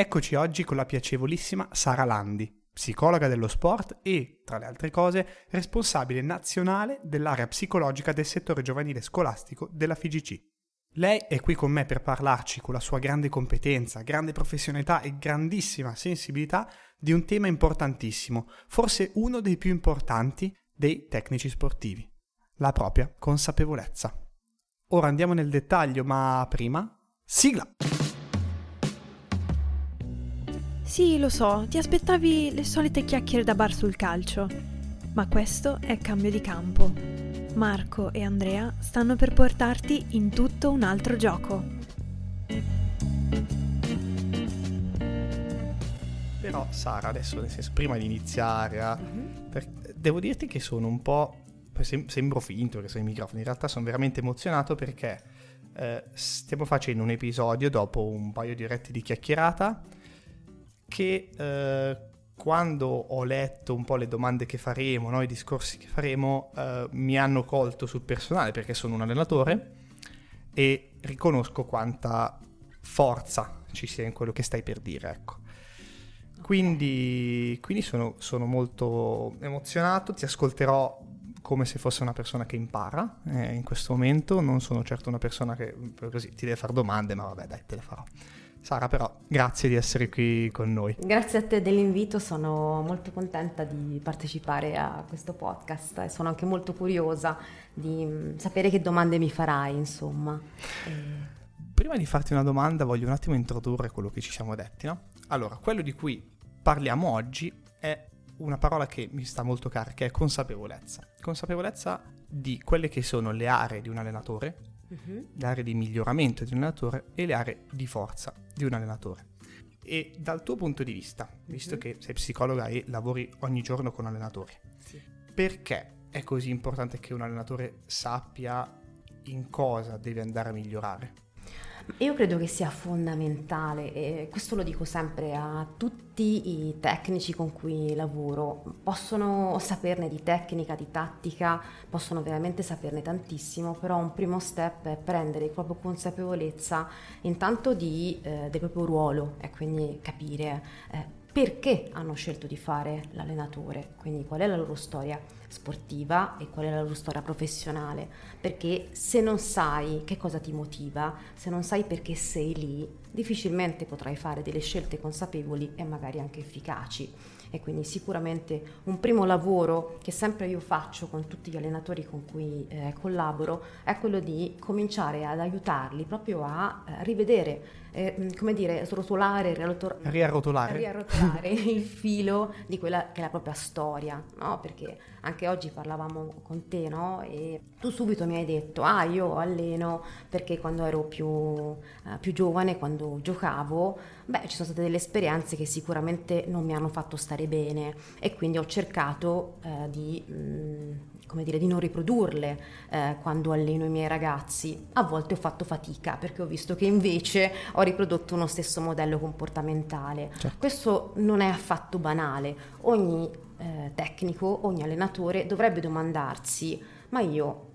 Eccoci oggi con la piacevolissima Sara Landi, psicologa dello sport e, tra le altre cose, responsabile nazionale dell'area psicologica del settore giovanile scolastico della FIGC. Lei è qui con me per parlarci con la sua grande competenza, grande professionalità e grandissima sensibilità di un tema importantissimo, forse uno dei più importanti dei tecnici sportivi, la propria consapevolezza. Ora andiamo nel dettaglio, ma prima, sigla! Sì, lo so, ti aspettavi le solite chiacchiere da bar sul calcio, ma questo è cambio di campo. Marco e Andrea stanno per portarti in tutto un altro gioco. Però Sara, adesso nel senso, prima di iniziare, mm-hmm. per, devo dirti che sono un po'... sembro finto che sono i microfoni, in realtà sono veramente emozionato perché eh, stiamo facendo un episodio dopo un paio di orette di chiacchierata che eh, quando ho letto un po' le domande che faremo, no, i discorsi che faremo, eh, mi hanno colto sul personale perché sono un allenatore e riconosco quanta forza ci sia in quello che stai per dire, ecco. Quindi, quindi sono, sono, molto emozionato, ti ascolterò come se fosse una persona che impara eh, in questo momento, non sono certo una persona che così ti deve fare domande, ma vabbè dai, te le farò. Sara, però, grazie di essere qui con noi. Grazie a te dell'invito, sono molto contenta di partecipare a questo podcast e sono anche molto curiosa di mm, sapere che domande mi farai, insomma. E... Prima di farti una domanda voglio un attimo introdurre quello che ci siamo detti, no? Allora, quello di cui parliamo oggi è una parola che mi sta molto cara, che è consapevolezza. Consapevolezza di quelle che sono le aree di un allenatore, uh-huh. le aree di miglioramento di un allenatore e le aree di forza di un allenatore. E dal tuo punto di vista, visto uh-huh. che sei psicologa e lavori ogni giorno con allenatori, sì. perché è così importante che un allenatore sappia in cosa deve andare a migliorare? Io credo che sia fondamentale e questo lo dico sempre a tutti i tecnici con cui lavoro. Possono saperne di tecnica, di tattica, possono veramente saperne tantissimo, però un primo step è prendere proprio consapevolezza intanto di, eh, del proprio ruolo e quindi capire eh, perché hanno scelto di fare l'allenatore, quindi qual è la loro storia sportiva e qual è la loro storia professionale, perché se non sai che cosa ti motiva, se non sai perché sei lì, difficilmente potrai fare delle scelte consapevoli e magari anche efficaci. E quindi sicuramente un primo lavoro che sempre io faccio con tutti gli allenatori con cui eh, collaboro è quello di cominciare ad aiutarli proprio a eh, rivedere eh, come dire, srotolare, riarrotor- riarrotolare, riarrotolare il filo di quella che è la propria storia, no? Perché anche oggi parlavamo con te, no? E tu subito mi hai detto, ah, io alleno perché quando ero più, uh, più giovane, quando giocavo, beh, ci sono state delle esperienze che sicuramente non mi hanno fatto stare bene e quindi ho cercato uh, di... Mh, mm, come dire, di non riprodurle eh, quando alleno i miei ragazzi. A volte ho fatto fatica perché ho visto che invece ho riprodotto uno stesso modello comportamentale. Certo. Questo non è affatto banale. Ogni eh, tecnico, ogni allenatore dovrebbe domandarsi, ma io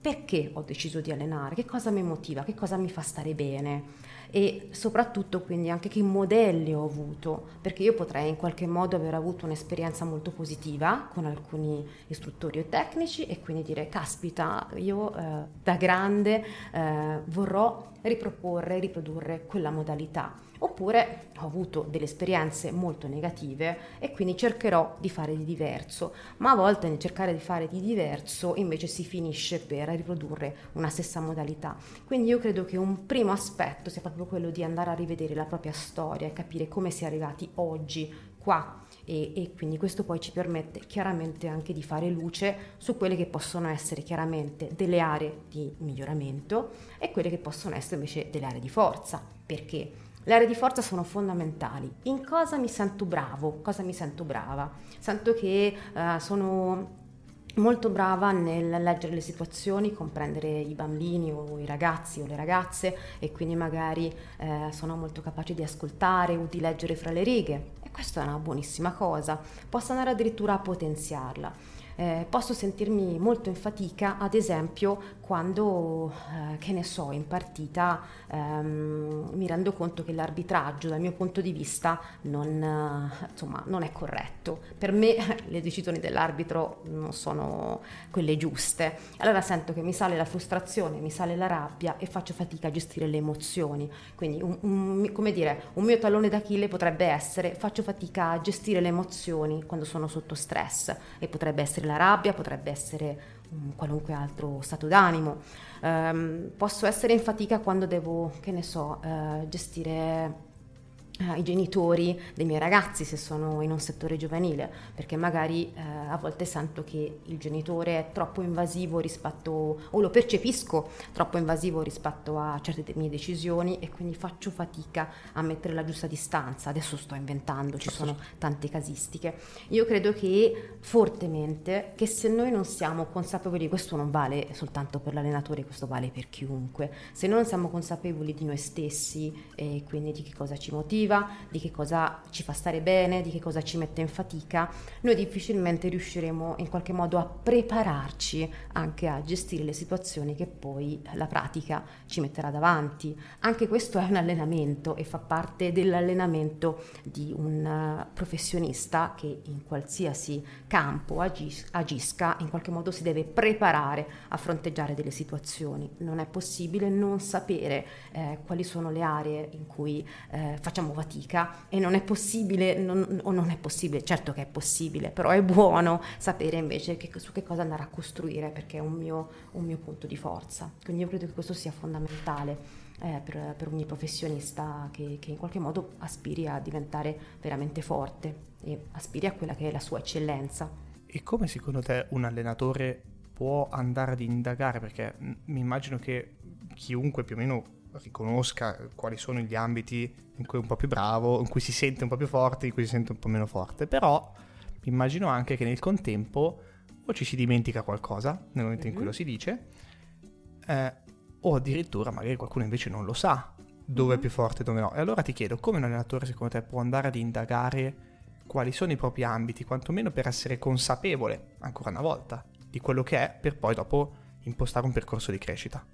perché ho deciso di allenare? Che cosa mi motiva? Che cosa mi fa stare bene? E soprattutto quindi anche che modelli ho avuto, perché io potrei in qualche modo aver avuto un'esperienza molto positiva con alcuni istruttori o tecnici e quindi dire caspita, io eh, da grande eh, vorrò riproporre, riprodurre quella modalità. Oppure ho avuto delle esperienze molto negative e quindi cercherò di fare di diverso, ma a volte nel cercare di fare di diverso invece si finisce per riprodurre una stessa modalità. Quindi io credo che un primo aspetto sia proprio quello di andare a rivedere la propria storia e capire come si è arrivati oggi qua e, e, quindi questo poi ci permette chiaramente anche di fare luce su quelle che possono essere chiaramente delle aree di miglioramento e quelle che possono essere invece delle aree di forza. Perché? Le aree di forza sono fondamentali. In cosa mi sento bravo? Cosa mi sento brava? Sento che uh, sono molto brava nel leggere le situazioni, comprendere i bambini o i ragazzi o le ragazze e quindi magari eh, sono molto capace di ascoltare o di leggere fra le righe e questa è una buonissima cosa, posso andare addirittura a potenziarla. Eh, posso sentirmi molto in fatica, ad esempio, quando, eh, che ne so, in partita ehm, mi rendo conto che l'arbitraggio dal mio punto di vista non, eh, insomma, non è corretto. Per me le decisioni dell'arbitro non sono quelle giuste. Allora sento che mi sale la frustrazione, mi sale la rabbia e faccio fatica a gestire le emozioni. Quindi, un, un, come dire, un mio tallone d'Achille potrebbe essere faccio fatica a gestire le emozioni quando sono sotto stress e potrebbe essere la rabbia, potrebbe essere qualunque altro stato d'animo. Um, posso essere in fatica quando devo, che ne so, uh, gestire ai genitori dei miei ragazzi se sono in un settore giovanile, perché magari eh, a volte sento che il genitore è troppo invasivo rispetto, o lo percepisco troppo invasivo rispetto a certe mie decisioni e quindi faccio fatica a mettere la giusta distanza. Adesso sto inventando, ci sono tante casistiche. Io credo che fortemente che se noi non siamo consapevoli, questo non vale soltanto per l'allenatore, questo vale per chiunque, se noi non siamo consapevoli di noi stessi e quindi di che cosa ci motiva, positiva, di che cosa ci fa stare bene, di che cosa ci mette in fatica, noi difficilmente riusciremo in qualche modo a prepararci anche a gestire le situazioni che poi la pratica ci metterà davanti. Anche questo è un allenamento e fa parte dell'allenamento di un eh, professionista che in qualsiasi campo agis- agisca, in qualche modo si deve preparare a fronteggiare delle situazioni. Non è possibile non sapere eh, quali sono le aree in cui eh, facciamo fatica e non è possibile, non, o non è possibile, certo che è possibile, però è buono sapere invece che, su che cosa andare a costruire perché è un mio, un mio punto di forza. Quindi io credo che questo sia fondamentale. Eh, per, per, ogni professionista che, che in qualche modo aspiri a diventare veramente forte e aspiri a quella che è la sua eccellenza. E come secondo te un allenatore può andare ad indagare? Perché mi immagino che chiunque più o meno riconosca quali sono gli ambiti in cui è un po' più bravo, in cui si sente un po' più forte, in cui si sente un po' meno forte, però immagino anche che nel contempo o ci si dimentica qualcosa nel momento mm-hmm. in cui mhm. lo si dice, eh, o addirittura magari qualcuno invece non lo sa dove mm-hmm. è più forte e dove no. E allora ti chiedo, come un allenatore secondo te può andare ad indagare quali sono i propri ambiti, quantomeno per essere consapevole, ancora una volta, di quello che è, per poi dopo impostare un percorso di crescita?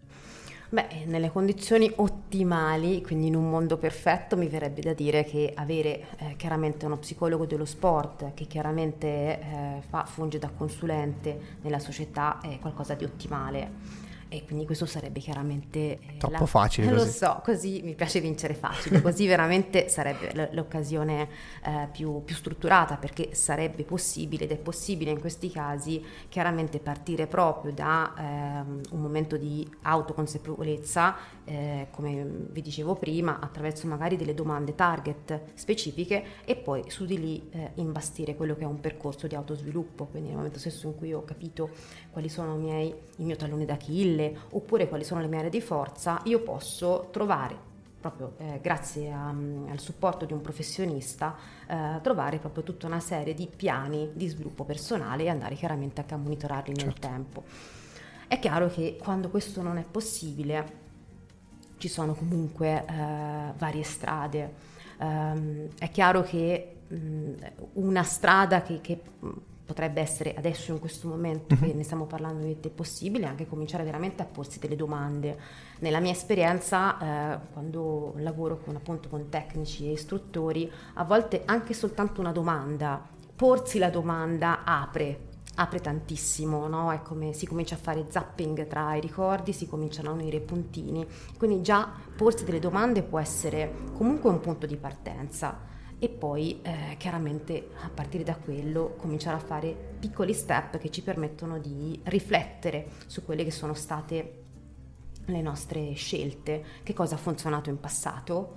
Beh, nelle condizioni ottimali, quindi in un mondo perfetto, mi verrebbe da dire che avere eh, chiaramente uno psicologo dello sport che chiaramente eh, fa, funge da consulente nella società è qualcosa di ottimale e quindi questo sarebbe chiaramente... Eh, Troppo la... facile. Lo così. so, così mi piace vincere facile, così veramente sarebbe l- l'occasione eh, più, più, strutturata perché sarebbe possibile ed è possibile in questi casi chiaramente partire proprio da ehm, un momento di autoconsapevolezza, eh, come vi dicevo prima, attraverso magari delle domande target specifiche e poi su di lì eh, imbastire quello che è un percorso di autosviluppo, quindi nel momento stesso in cui ho capito quali sono i miei, il mio tallone d'Achille, oppure quali sono le mie aree di forza, io posso trovare proprio eh, grazie a, al supporto di un professionista, eh, trovare proprio tutta una serie di piani di sviluppo personale e andare chiaramente anche a monitorarli certo. nel tempo. È chiaro che quando questo non è possibile ci sono comunque eh, varie strade. Um, è chiaro che mh, una strada che, che potrebbe essere adesso in questo momento che mhm. ne stiamo parlando è possibile anche cominciare veramente a porsi delle domande. Nella mia esperienza, eh, quando lavoro con, appunto, con tecnici e istruttori, a volte anche soltanto una domanda, porsi la domanda apre apre tantissimo, no? È come si comincia a fare zapping tra i ricordi, si cominciano a unire i puntini, quindi già porsi delle domande può essere comunque un punto di partenza. E poi eh, chiaramente a partire da quello cominciare a fare piccoli step che ci permettono di riflettere su quelle che sono state le nostre scelte, che cosa ha funzionato in passato,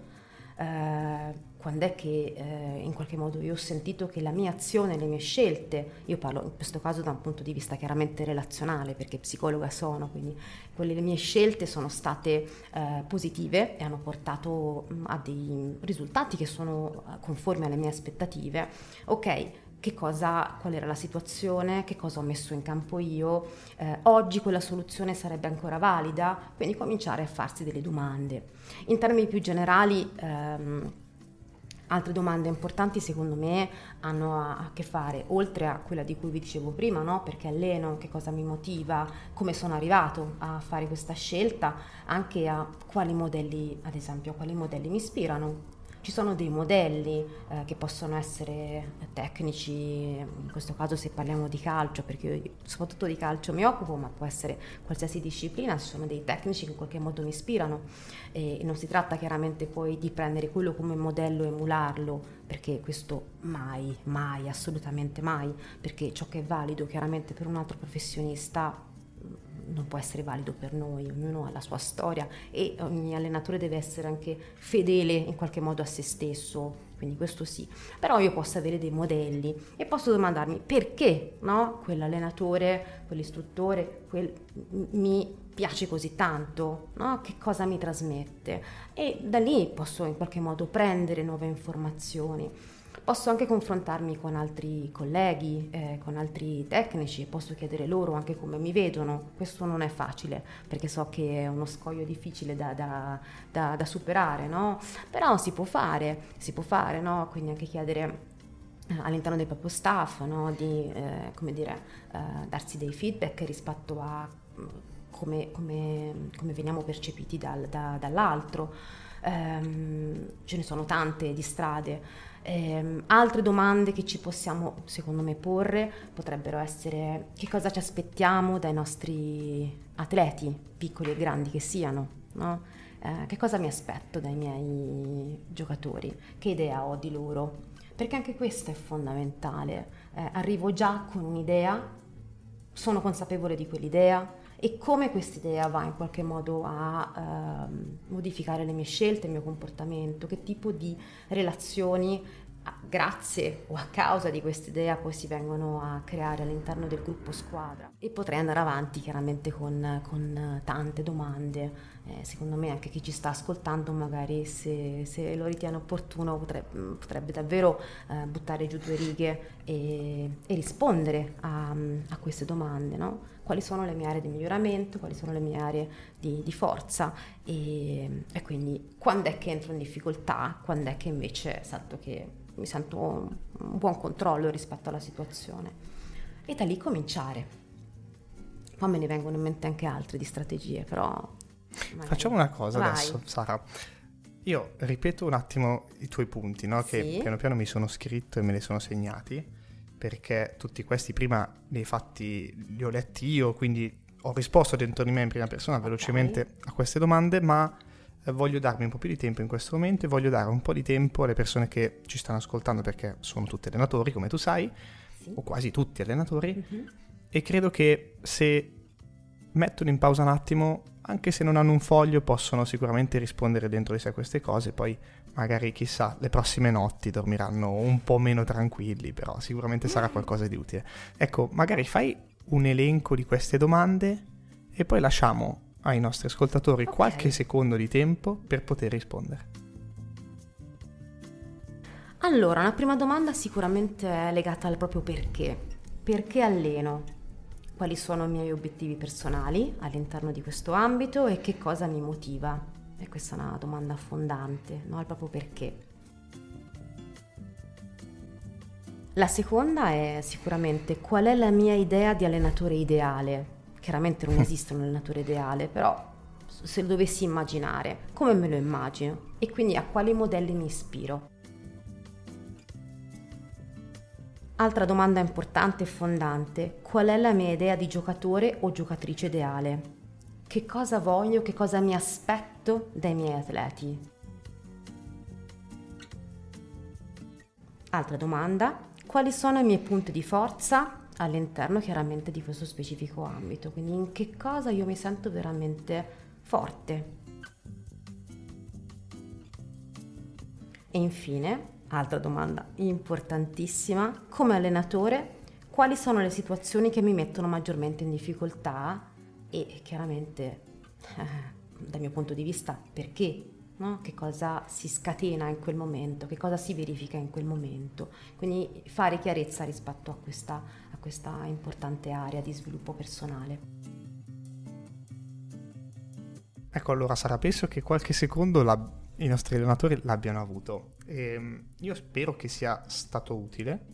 eh, quando è che eh, in qualche modo io ho sentito che la mia azione, le mie scelte, io parlo in questo caso da un punto di vista chiaramente relazionale perché psicologa sono, quindi quelle le mie scelte sono state eh, positive e hanno portato mh, a dei risultati che sono eh, conformi alle mie aspettative. Ok, che cosa, qual era la situazione, che cosa ho messo in campo io, eh, oggi quella soluzione sarebbe ancora valida, quindi cominciare a farsi delle domande. In termini più generali, ehm, Altre domande importanti secondo me hanno a, a, che fare, oltre a quella di cui vi dicevo prima, no? perché alleno, che cosa mi motiva, come sono arrivato a fare questa scelta, anche a quali modelli, ad esempio, a quali modelli mi ispirano, ci sono dei modelli eh, che possono essere tecnici, in questo caso se parliamo di calcio, perché io soprattutto di calcio mi occupo, ma può essere qualsiasi disciplina, ci sono dei tecnici che in qualche modo mi ispirano e non si tratta chiaramente poi di prendere quello come modello e emularlo, perché questo mai, mai, assolutamente mai, perché ciò che è valido chiaramente per un altro professionista non può essere valido per noi, ognuno ha la sua storia e ogni allenatore deve essere anche fedele in qualche modo a se stesso, quindi questo sì. Però io posso avere dei modelli e posso domandarmi perché no? quell'allenatore, quell'istruttore quel, mi piace così tanto, no? che cosa mi trasmette e da lì posso in qualche modo prendere nuove informazioni. Posso anche confrontarmi con altri colleghi, eh, con altri tecnici, posso chiedere loro anche come mi vedono. Questo non è facile perché so che è uno scoglio difficile da, da, da, da superare, no? Però si può fare, si può fare, no? Quindi anche chiedere eh, all'interno del proprio staff, no? di eh, dire, eh, darsi dei feedback rispetto a mm, come, come, come veniamo percepiti dal, da, dall'altro. Um, ce ne sono tante di strade. Eh, altre domande che ci possiamo, secondo me, porre potrebbero essere che cosa ci aspettiamo dai nostri atleti, piccoli e grandi che siano, no? eh, che cosa mi aspetto dai miei giocatori, che idea ho di loro, perché anche questo è fondamentale. Eh, arrivo già con un'idea, sono consapevole di quell'idea, e come quest'idea va in qualche modo a eh, modificare le mie scelte, il mio comportamento, che tipo di relazioni grazie o a causa di quest'idea poi si vengono a creare all'interno del gruppo squadra? E potrei andare avanti chiaramente con, con tante domande eh, secondo me anche chi ci sta ascoltando magari se, se lo ritiene opportuno potrebbe, potrebbe davvero eh, buttare giù due righe e, e rispondere a, a, queste domande no? quali sono le mie aree di miglioramento quali sono le mie aree di, di forza? E, e quindi quando è che entro in difficoltà? Quando è che invece salto che mi sento un buon controllo rispetto alla situazione? E da lì cominciare. Poi me ne vengono in mente anche altre di strategie però Magari. Facciamo una cosa Vai. adesso, Sara. Io ripeto un attimo i tuoi punti, no? che sì. piano piano mi sono scritto e me li sono segnati, perché tutti questi prima li hai fatti, li ho letti io, quindi ho risposto dentro di me in prima persona okay. velocemente a queste domande, ma eh, voglio darmi un po' più di tempo in questo momento e voglio dare un po' di tempo alle persone che ci stanno ascoltando, perché sono tutti allenatori, come tu sai, sì. o quasi tutti allenatori, mm-hmm. e credo che se mettono in pausa un attimo anche se non hanno un foglio, possono sicuramente rispondere dentro di sé a queste cose. Poi, magari, chissà, le prossime notti dormiranno un po' meno tranquilli, però sicuramente sarà qualcosa di utile. Ecco, magari fai un elenco di queste domande e poi lasciamo ai nostri ascoltatori okay. qualche secondo di tempo per poter rispondere. Allora, una prima domanda sicuramente è legata al proprio perché. Perché alleno? Quali sono i miei obiettivi personali all'interno di questo ambito e che cosa mi motiva. E questa è una domanda fondante, no? Il proprio perché. La seconda è sicuramente qual è la mia idea di allenatore ideale. Chiaramente non esiste un allenatore ideale, però se lo dovessi immaginare, come me lo immagino e quindi a quali modelli mi ispiro. Altra domanda importante e fondante, qual è la mia idea di giocatore o giocatrice ideale? Che cosa voglio, che cosa mi aspetto dai miei atleti? Altra domanda, quali sono i miei punti di forza all'interno chiaramente di questo specifico ambito? Quindi in che cosa io mi sento veramente forte? E infine, Altra domanda importantissima, come allenatore quali sono le situazioni che mi mettono maggiormente in difficoltà e chiaramente eh, dal mio punto di vista perché, no? che cosa si scatena in quel momento, che cosa si verifica in quel momento. Quindi fare chiarezza rispetto a questa, a questa importante area di sviluppo personale. Ecco allora Sara, penso che qualche secondo la, i nostri allenatori l'abbiano avuto ehm, io spero che sia stato utile.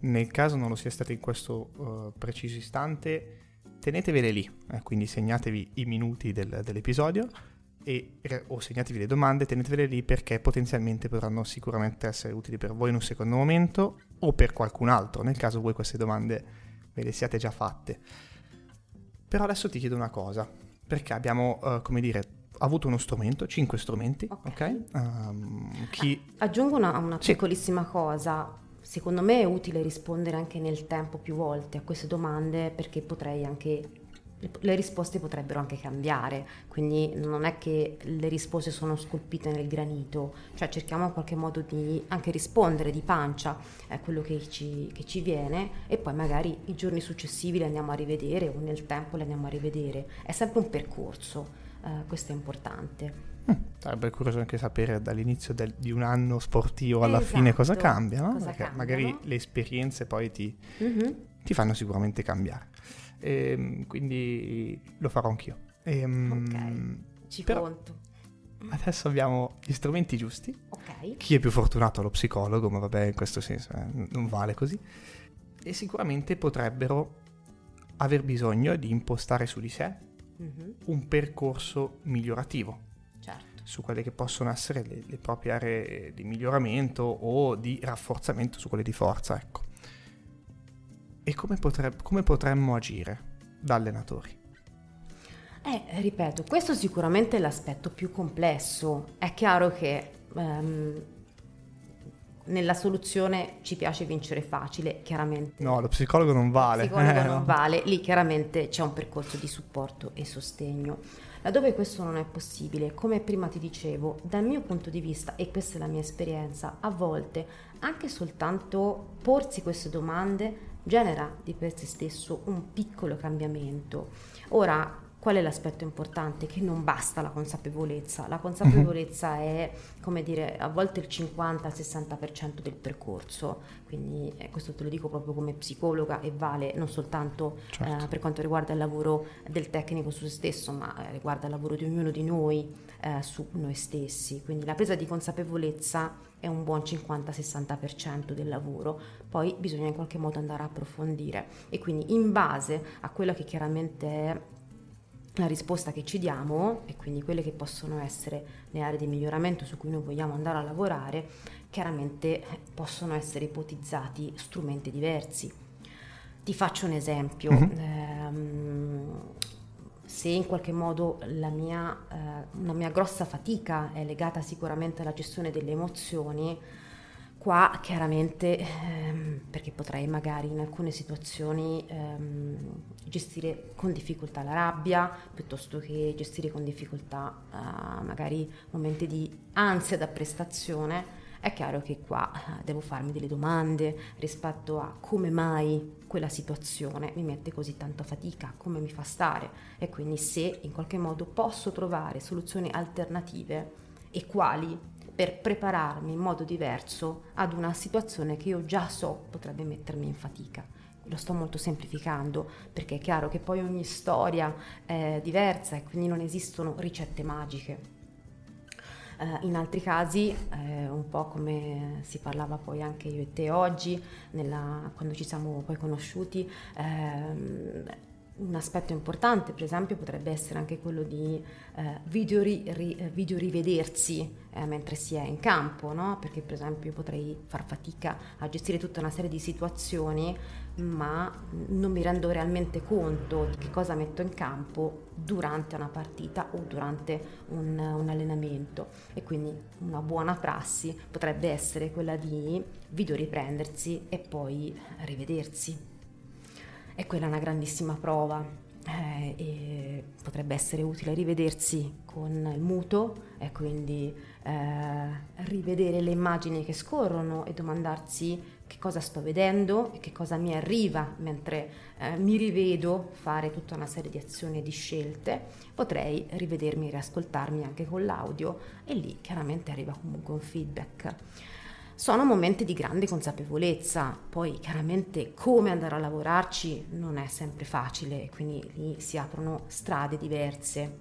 Nel caso non lo sia stato in questo uh, preciso istante, tenetevele lì, eh, quindi segnatevi i minuti del, dell'episodio e, o segnatevi le domande, tenetevele lì perché potenzialmente potranno sicuramente essere utili per voi in un secondo momento o per qualcun altro, nel caso voi queste domande ve le siate già fatte. Però adesso ti chiedo una cosa, perché abbiamo, uh, come dire, avuto uno strumento, cinque strumenti, ok? okay? Um, chi... Aggiungo una, una sì. piccolissima cosa, secondo me è utile rispondere anche nel tempo più volte a queste domande perché potrei anche le risposte potrebbero anche cambiare, quindi non è che le risposte sono scolpite nel granito, cioè cerchiamo in qualche modo di anche rispondere di pancia a quello che ci, che ci viene e poi magari i giorni successivi le andiamo a rivedere o nel tempo le andiamo a rivedere. È sempre un percorso, eh, questo è importante. Mm, sarebbe curioso anche sapere dall'inizio del, di un anno sportivo alla esatto. fine cosa cambia, no? Cosa Perché cambia, magari le esperienze poi ti, mm-hmm. ti fanno sicuramente cambiare. E, ehm, quindi lo farò anch'io. E, ehm, ok, ci conto. Adesso abbiamo gli strumenti giusti. Ok. Chi è più fortunato lo psicologo, ma vabbè, in questo senso eh, non vale così. E sicuramente potrebbero aver bisogno di impostare su di sé mm-hmm. un percorso migliorativo. Certo. Su quelle che possono essere le, le proprie aree di miglioramento o di rafforzamento su quelle di forza, ecco. E come, potreb- come potremmo agire da allenatori? Eh, ripeto, questo sicuramente è l'aspetto più complesso. È chiaro che um, nella soluzione ci piace vincere facile, chiaramente. No, lo psicologo non vale. Lo psicologo eh, non no. vale, lì chiaramente c'è un percorso di supporto e sostegno. Laddove questo non è possibile, come prima ti dicevo, dal mio punto di vista, e questa è la mia esperienza, a volte anche soltanto porsi queste domande genera di per sé stesso un piccolo cambiamento. Ora, qual è l'aspetto importante? Che non basta la consapevolezza, la consapevolezza mm-hmm. è, come dire, a volte il 50-60% del percorso, quindi eh, questo te lo dico proprio come psicologa e vale non soltanto certo. eh, per quanto riguarda il lavoro del tecnico su se stesso, ma eh, riguarda il lavoro di ognuno di noi eh, su noi stessi, quindi la presa di consapevolezza è un buon 50-60% del lavoro, poi bisogna in qualche modo andare a approfondire e quindi in base a quella che chiaramente è la risposta che ci diamo e quindi quelle che possono essere le aree di miglioramento su cui noi vogliamo andare a lavorare, chiaramente possono essere ipotizzati strumenti diversi. Ti faccio un esempio. Mm-hmm. Ehm, se in qualche modo la mia, eh, una mia grossa fatica è legata sicuramente alla gestione delle emozioni, qua chiaramente, ehm, perché potrei magari in alcune situazioni ehm, gestire con difficoltà la rabbia, piuttosto che gestire con difficoltà eh, magari momenti di ansia da prestazione, è chiaro che qua eh, devo farmi delle domande rispetto a come mai quella situazione mi mette così tanta fatica, come mi fa stare e quindi se in qualche modo posso trovare soluzioni alternative e quali per prepararmi in modo diverso ad una situazione che io già so potrebbe mettermi in fatica. Lo sto molto semplificando perché è chiaro che poi ogni storia è diversa e quindi non esistono ricette magiche in altri casi, eh, un po' come si parlava poi anche io e te oggi, nella, quando ci siamo poi conosciuti, ehm, un aspetto importante, per esempio, potrebbe essere anche quello di eh, video, ri, ri, eh, video, rivedersi eh, mentre si è in campo, no? perché per esempio io potrei far fatica a gestire tutta una serie di situazioni, ma non mi rendo realmente conto di che cosa metto in campo durante una partita o durante un, un allenamento. E quindi una buona prassi potrebbe essere quella di video riprendersi e poi rivedersi e quella è una grandissima prova eh, e potrebbe essere utile rivedersi con il muto e quindi eh, rivedere le immagini che scorrono e domandarsi che cosa sto vedendo e che cosa mi arriva mentre eh, mi rivedo fare tutta una serie di azioni e di scelte. Potrei rivedermi e riascoltarmi anche con l'audio e lì chiaramente arriva comunque un feedback. Sono momenti di grande consapevolezza, poi chiaramente come andare a lavorarci non è sempre facile, quindi lì si aprono strade diverse,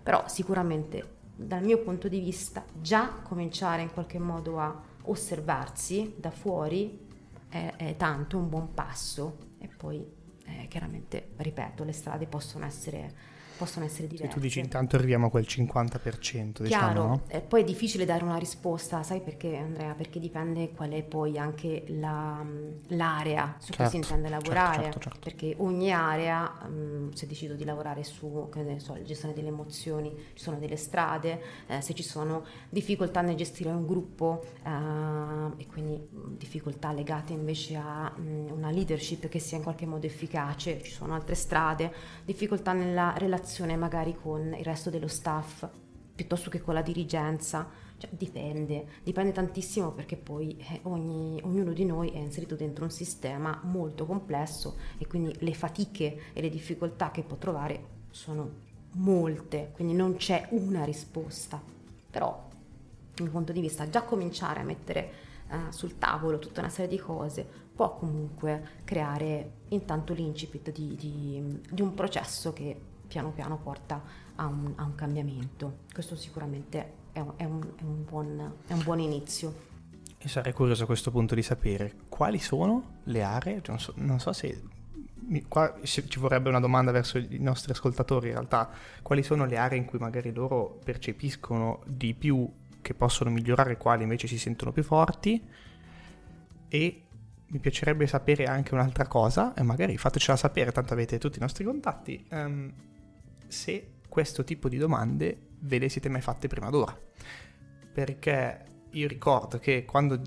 però sicuramente dal mio punto di vista già cominciare in qualche modo a osservarsi da fuori è, è tanto un buon passo. E poi eh, chiaramente, ripeto, le strade possono essere possono essere diverse. Se tu dici intanto arriviamo a quel 50%, diciamo, Chiaro, no? eh, poi è difficile dare una risposta, sai perché Andrea? Perché dipende qual è poi anche la, l'area su certo, cui si intende certo, lavorare, certo, certo. perché ogni area, um, se decido di lavorare su, che ne so, la gestione delle emozioni, ci sono delle strade, eh, se ci sono difficoltà nel gestire un gruppo eh, e quindi difficoltà legate invece a um, una leadership che sia in qualche modo efficace, ci sono altre strade, difficoltà nella relazione relazione magari con il resto dello staff piuttosto che con la dirigenza, cioè, dipende, dipende tantissimo perché poi eh, ogni, ognuno di noi è inserito dentro un sistema molto complesso e quindi le fatiche e le difficoltà che può trovare sono molte, quindi non c'è una risposta, però mio punto di vista già cominciare a mettere eh, sul tavolo tutta una serie di cose può comunque creare intanto l'incipit di, di, di un processo che piano piano porta a un, a un cambiamento. Questo sicuramente è un, è, un, è, un buon, è buon, inizio. E sarei curioso a questo punto di sapere quali sono le aree, non so, non so se qua ci vorrebbe una domanda verso i nostri ascoltatori in realtà, quali sono le aree in cui magari loro percepiscono di più che possono migliorare, quali invece si sentono più forti e mi piacerebbe sapere anche un'altra cosa e magari fatecela sapere, tanto avete tutti i nostri contatti. Um, se questo tipo di domande ve le siete mai fatte prima d'ora. Perché io ricordo che quando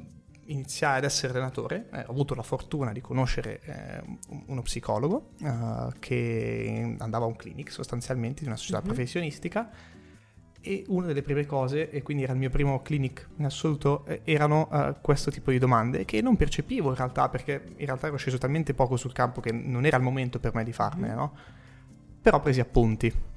iniziai ad essere allenatore eh, ho avuto la fortuna di conoscere eh, uno psicologo eh, che andava a un clinic sostanzialmente di una società mm-hmm. professionistica e una delle prime cose, e quindi era il mio primo clinic in assoluto, eh, erano uh, questo tipo di domande che non percepivo in realtà perché in realtà ero sceso talmente poco sul campo che non era il momento per me di farmene, mm. no? Però presi appunti.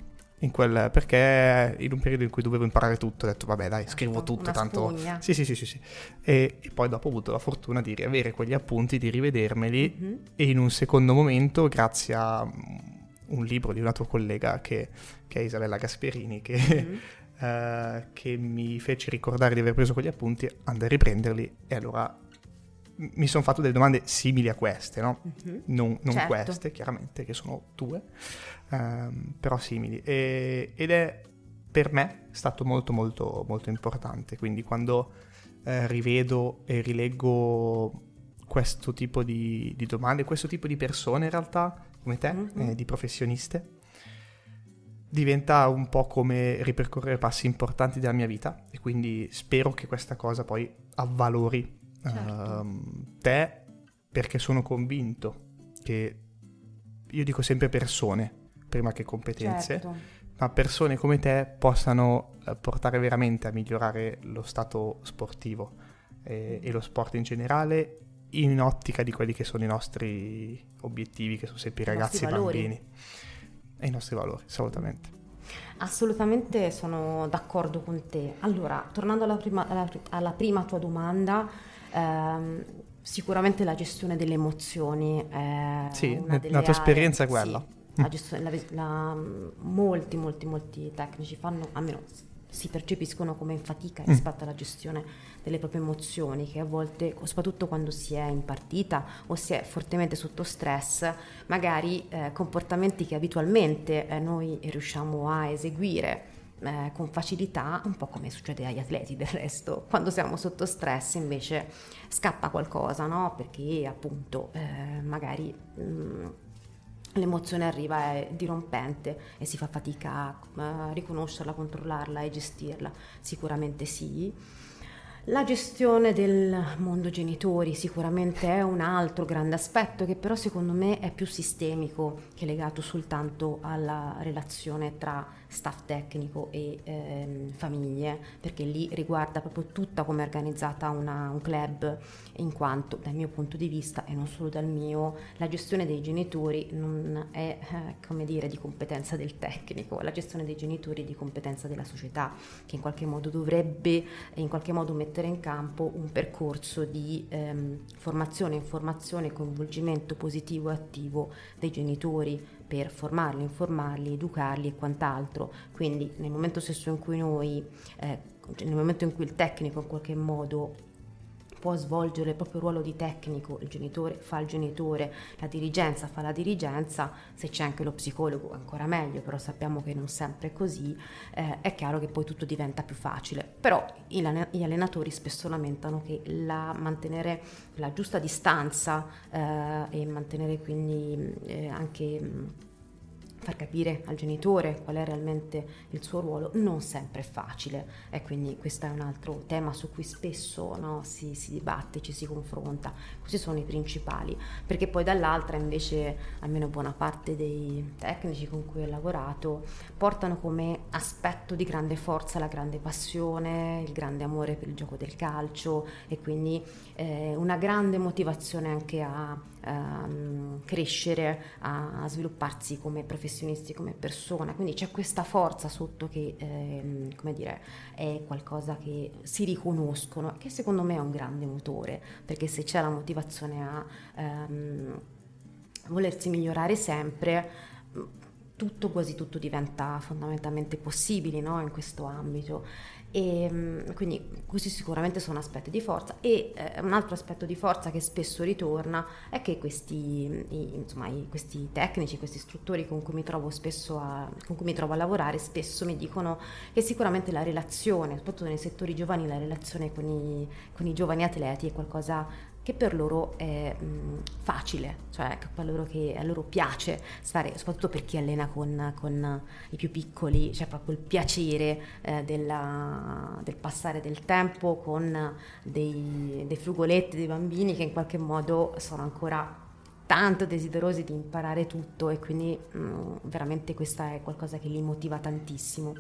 In quel, perché in un periodo in cui dovevo imparare tutto ho detto vabbè dai scrivo tutto tanto sì sì sì sì, sì. E, e, poi dopo ho avuto la fortuna di riavere quegli appunti di rivedermeli mm-hmm. e in un secondo momento grazie a un libro di una tua collega che, che è Isabella Gasperini che, mm-hmm. uh, che mi fece ricordare di aver preso quegli appunti andai a riprenderli e allora mi sono fatto delle domande simili a queste, no? Mm-hmm. Non, non certo. queste, chiaramente, che sono due, um, però simili. E, ed è per me stato molto molto molto importante. Quindi quando eh, rivedo e rileggo questo tipo di, di, domande, questo tipo di persone in realtà, come te, mm-hmm. eh, di professioniste, diventa un po' come ripercorrere passi importanti della mia vita e quindi spero che questa cosa poi avvalori certo. uh, te perché sono convinto che io dico sempre persone prima che competenze, certo. ma persone come te possano uh, portare veramente a migliorare lo stato sportivo e, e lo sport in generale in ottica di quelli che sono i nostri obiettivi, che sono sempre i ragazzi e i bambini. E i nostri valori, assolutamente. Assolutamente sono d'accordo con te. Allora, tornando alla prima, alla, alla prima tua domanda, ehm, sicuramente la gestione delle emozioni è sì, una delle la tua esperienza è quella. Sì, la gestione, la, la, molti, molti, molti tecnici fanno, almeno si percepiscono come in fatica mm. rispetto alla gestione delle proprie emozioni, che a volte, soprattutto quando si è in partita o si è fortemente sotto stress, magari eh, comportamenti che abitualmente eh, noi riusciamo a eseguire eh, con facilità, un po' come succede agli atleti del resto, quando siamo sotto stress invece scappa qualcosa, no? Perché appunto eh, magari mh, mm, l'emozione arriva è dirompente e si fa fatica a uh, riconoscerla, controllarla e gestirla, sicuramente sì. La gestione del mondo genitori sicuramente è un altro grande aspetto che però secondo me è più sistemico che legato soltanto alla relazione tra staff tecnico e ehm, famiglie, perché lì riguarda proprio tutta come è organizzata una, un club, in quanto dal mio punto di vista e non solo dal mio, la gestione dei genitori non è eh, come dire di competenza del tecnico, la gestione dei genitori è di competenza della società, che in qualche modo dovrebbe in qualche modo mettere in campo un percorso di ehm, formazione, informazione coinvolgimento positivo e attivo dei genitori per formarli, informarli, educarli e quant'altro. Quindi nel momento stesso in cui noi, eh, nel momento in cui il tecnico in qualche modo può svolgere il proprio ruolo di tecnico, il genitore fa il genitore, la dirigenza fa la dirigenza, se c'è anche lo psicologo ancora meglio, però sappiamo che non sempre è così, eh, è chiaro che poi tutto diventa più facile. Però gli allenatori spesso lamentano che la, mantenere la giusta distanza eh, e mantenere quindi eh, anche far capire al genitore qual è realmente il suo ruolo non sempre è facile. E quindi questo è un altro tema su cui spesso no, si, si, dibatte, ci si confronta. Questi sono i principali, perché poi dall'altra invece almeno buona parte dei tecnici con cui ho lavorato portano come aspetto di grande forza la grande passione, il grande amore per il gioco del calcio. E quindi eh, una grande motivazione anche a ehm, crescere, a, a, svilupparsi come professionisti, come persone. Quindi c'è questa forza sotto che, ehm, come dire, è qualcosa che si riconoscono, che secondo me è un grande motore, perché se c'è la motivazione a ehm, volersi migliorare sempre, tutto, quasi tutto diventa fondamentalmente possibile no? in questo ambito e ehm, quindi questi sicuramente sono aspetti di forza e eh, un altro aspetto di forza che spesso ritorna è che questi, i, insomma, i, questi tecnici, questi istruttori con cui mi trovo spesso a, con cui mi trovo a lavorare spesso mi dicono che sicuramente la relazione, soprattutto nei settori giovani, la relazione con i, con i giovani atleti è qualcosa che per loro è mh, mm, facile, cioè a loro, che, a loro piace stare, soprattutto per chi allena con, con i più piccoli, c'è cioè proprio il piacere eh, della, del passare del tempo con dei, dei frugoletti, dei bambini che in qualche modo sono ancora tanto desiderosi di imparare tutto e quindi mh, mm, veramente questa è qualcosa che li motiva tantissimo.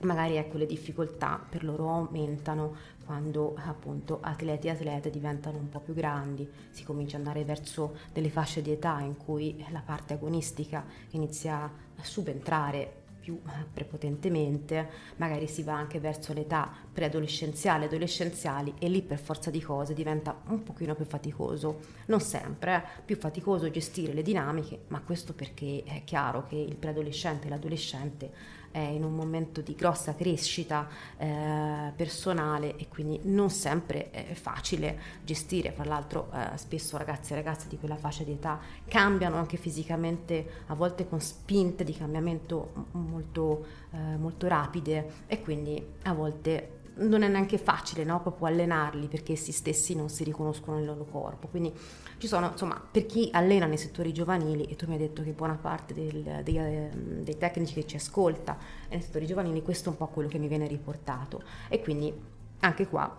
Magari ecco le difficoltà per loro aumentano quando appunto atleti e atlete diventano un po' più grandi, si comincia ad andare verso delle fasce di età in cui la parte agonistica inizia a subentrare più prepotentemente, magari si va anche verso l'età preadolescenziale, adolescenziali e lì per forza di cose diventa un pochino più faticoso, non sempre, eh, più faticoso gestire le dinamiche, ma questo perché è chiaro che il preadolescente e l'adolescente è in un momento di grossa crescita eh, personale e quindi non sempre è facile gestire, fra l'altro eh, spesso ragazzi e ragazze di quella fascia di età cambiano anche fisicamente, a volte con spinte di cambiamento molto, eh, molto rapide e quindi a volte non è neanche facile no? proprio allenarli perché essi stessi non si riconoscono nel loro corpo. Quindi ci sono, insomma, per chi allena nei settori giovanili, e tu mi hai detto che buona parte del, dei, ehm, dei, tecnici che ci ascolta nei settori giovanili, questo è un po' quello che mi viene riportato. E quindi anche qua,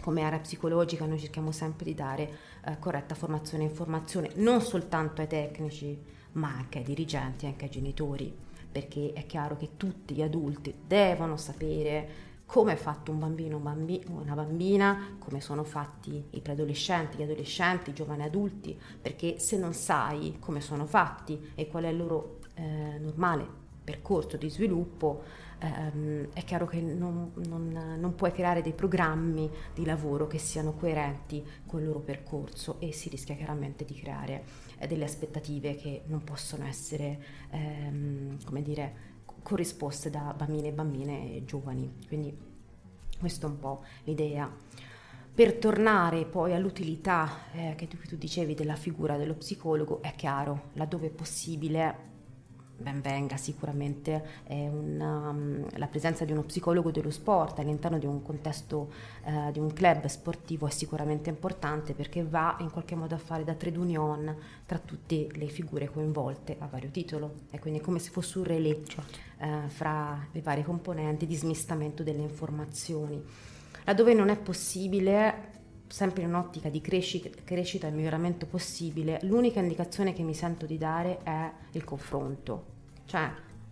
come area psicologica, noi cerchiamo sempre di dare eh, corretta formazione e informazione, non soltanto ai tecnici, ma anche ai dirigenti, anche ai genitori, perché è chiaro che tutti gli adulti devono sapere come è fatto un bambino, bambi- una bambina, come sono fatti i preadolescenti, gli adolescenti, i giovani adulti, perché se non sai come sono fatti e qual è il loro eh, normale percorso di sviluppo, ehm, è chiaro che non, non, non, puoi creare dei programmi di lavoro che siano coerenti con il loro percorso e si rischia chiaramente di creare eh, delle aspettative che non possono essere, ehm, come dire, corrisposte da bambine e bambine giovani. Quindi questa è un po' l'idea. Per tornare poi all'utilità eh, che, tu, tu dicevi della figura dello psicologo, è chiaro, laddove è possibile ben venga sicuramente una, um, la presenza di uno psicologo dello sport all'interno di un contesto eh, di un club sportivo è sicuramente importante perché va in qualche modo a fare da trade union tra tutte le figure coinvolte a vario titolo e quindi è come se fosse un relè certo. eh, fra le varie componenti di smistamento delle informazioni. Laddove non è possibile sempre in un'ottica di crescita, crescita, e miglioramento possibile, l'unica indicazione che mi sento di dare è il confronto. Cioè,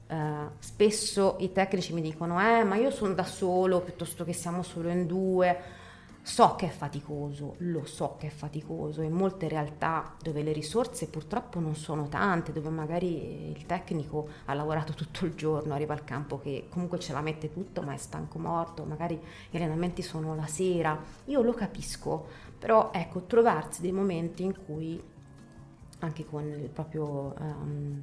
eh, spesso i tecnici mi dicono, eh, ma io sono da solo piuttosto che siamo solo in due. So che è faticoso, lo so che è faticoso, in molte realtà dove le risorse purtroppo non sono tante, dove magari il tecnico ha lavorato tutto il giorno, arriva al campo che comunque ce la mette tutto ma è stanco morto, magari gli allenamenti sono la sera, io lo capisco, però ecco, trovarsi dei momenti in cui anche con il proprio, um,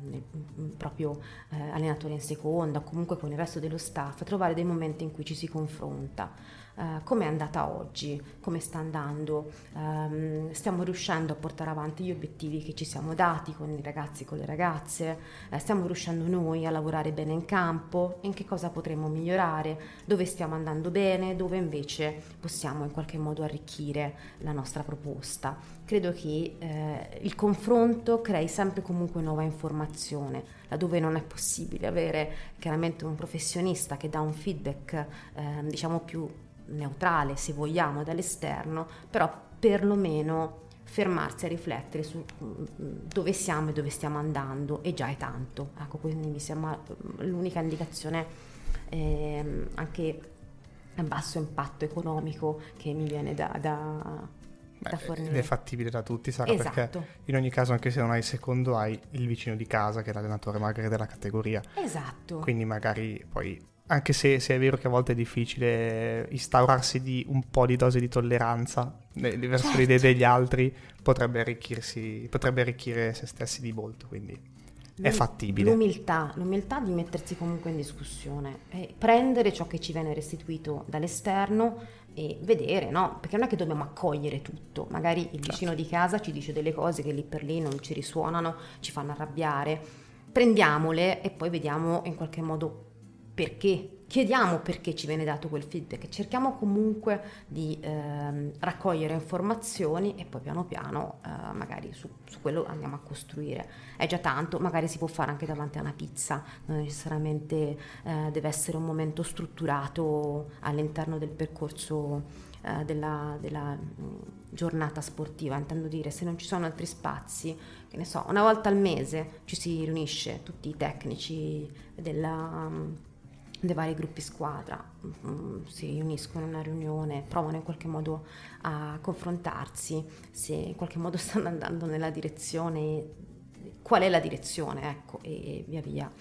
il proprio eh, allenatore in seconda, o comunque con il resto dello staff, trovare dei momenti in cui ci si confronta uh, come è andata oggi, come sta andando, um, stiamo riuscendo a portare avanti gli obiettivi che ci siamo dati con i ragazzi, con le ragazze, uh, stiamo riuscendo noi a lavorare bene in campo, in che cosa potremmo migliorare, dove stiamo andando bene, dove invece possiamo in qualche modo arricchire la nostra proposta. Credo che eh, il confronto crei sempre comunque nuova informazione, laddove non è possibile avere chiaramente un professionista che dà un feedback eh, diciamo più neutrale se vogliamo dall'esterno, però perlomeno fermarsi a riflettere su mm, dove siamo e dove stiamo andando e già è tanto. Ecco, quindi mi sembra mm, l'unica indicazione eh, anche a basso impatto economico che mi viene da, da, Beh, fornire. È fattibile da tutti, Sara, Esatto. perché in ogni caso, anche se non hai il secondo, hai il vicino di casa che è l'allenatore magari della categoria. Esatto. Quindi magari poi, anche se, se è vero che a volte è difficile instaurarsi di un po' di dose di tolleranza verso Certo. le idee degli altri, potrebbe arricchirsi, potrebbe arricchire se stessi di molto, quindi è fattibile. L'umiltà, l'umiltà di mettersi comunque in discussione prendere ciò che ci viene restituito dall'esterno e vedere, no? Perché non è che dobbiamo accogliere tutto, magari il Certo. vicino di casa ci dice delle cose che lì per lì non ci risuonano, ci fanno arrabbiare, prendiamole e poi vediamo in qualche modo perché. Chiediamo perché ci viene dato quel feedback, cerchiamo comunque di ehm, raccogliere informazioni e poi piano piano eh, magari su, su quello andiamo a costruire. È già tanto, magari si può fare anche davanti a una pizza, non necessariamente eh, deve essere un momento strutturato all'interno del percorso eh, della, della, mh, giornata sportiva, intendo dire se non ci sono altri spazi, che ne so, una volta al mese ci si riunisce tutti i tecnici della, mh, dei vari gruppi squadra, mm, si riuniscono in una riunione, provano in qualche modo a confrontarsi, se in qualche modo stanno andando nella direzione, qual è la direzione, ecco, e via via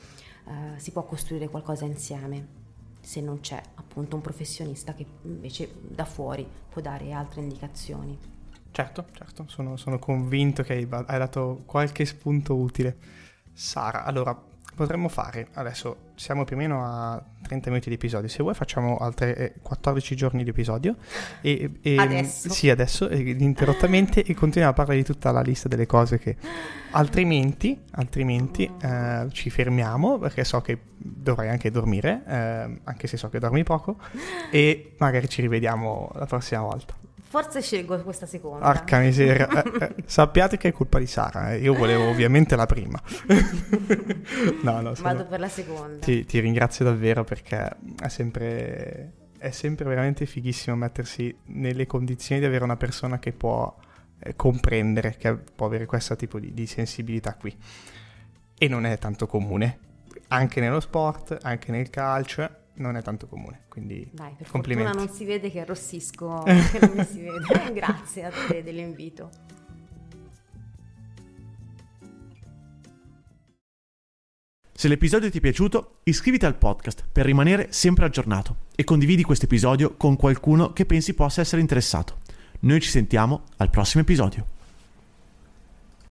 eh, si può costruire qualcosa insieme se non c'è appunto un professionista che invece da fuori può dare altre indicazioni. Certo, certo, sono, sono convinto che hai, hai dato qualche spunto utile. Sara, allora potremmo fare? Adesso siamo più o meno a 30 minuti di episodio. Se vuoi facciamo altri eh, 14 giorni di episodio. E, e- Adesso? sì adesso eh, ininterrottamente e continuiamo a parlare di tutta la lista delle cose che altrimenti altrimenti eh, ci fermiamo perché so che dovrai anche dormire eh, anche se so che dormi poco e magari ci rivediamo la prossima volta Forse scelgo questa seconda. Arca miseria. Eh, eh, sappiate che è colpa di Sara. eh. Io volevo ovviamente la prima. no, no, Vado per la seconda. ti, ti ringrazio davvero perché è sempre, è sempre veramente fighissimo mettersi nelle condizioni di avere una persona che può eh, comprendere, che può avere questo tipo di, di sensibilità qui. E non è tanto comune. Anche nello sport, anche nel calcio, non è tanto comune. Quindi Dai, per complimenti. fortuna non si vede che arrossisco, che non mi si vede. Grazie a te dell'invito. Se l'episodio ti è piaciuto, iscriviti al podcast per rimanere sempre aggiornato e condividi questo episodio con qualcuno che pensi possa essere interessato. Noi ci sentiamo al prossimo episodio.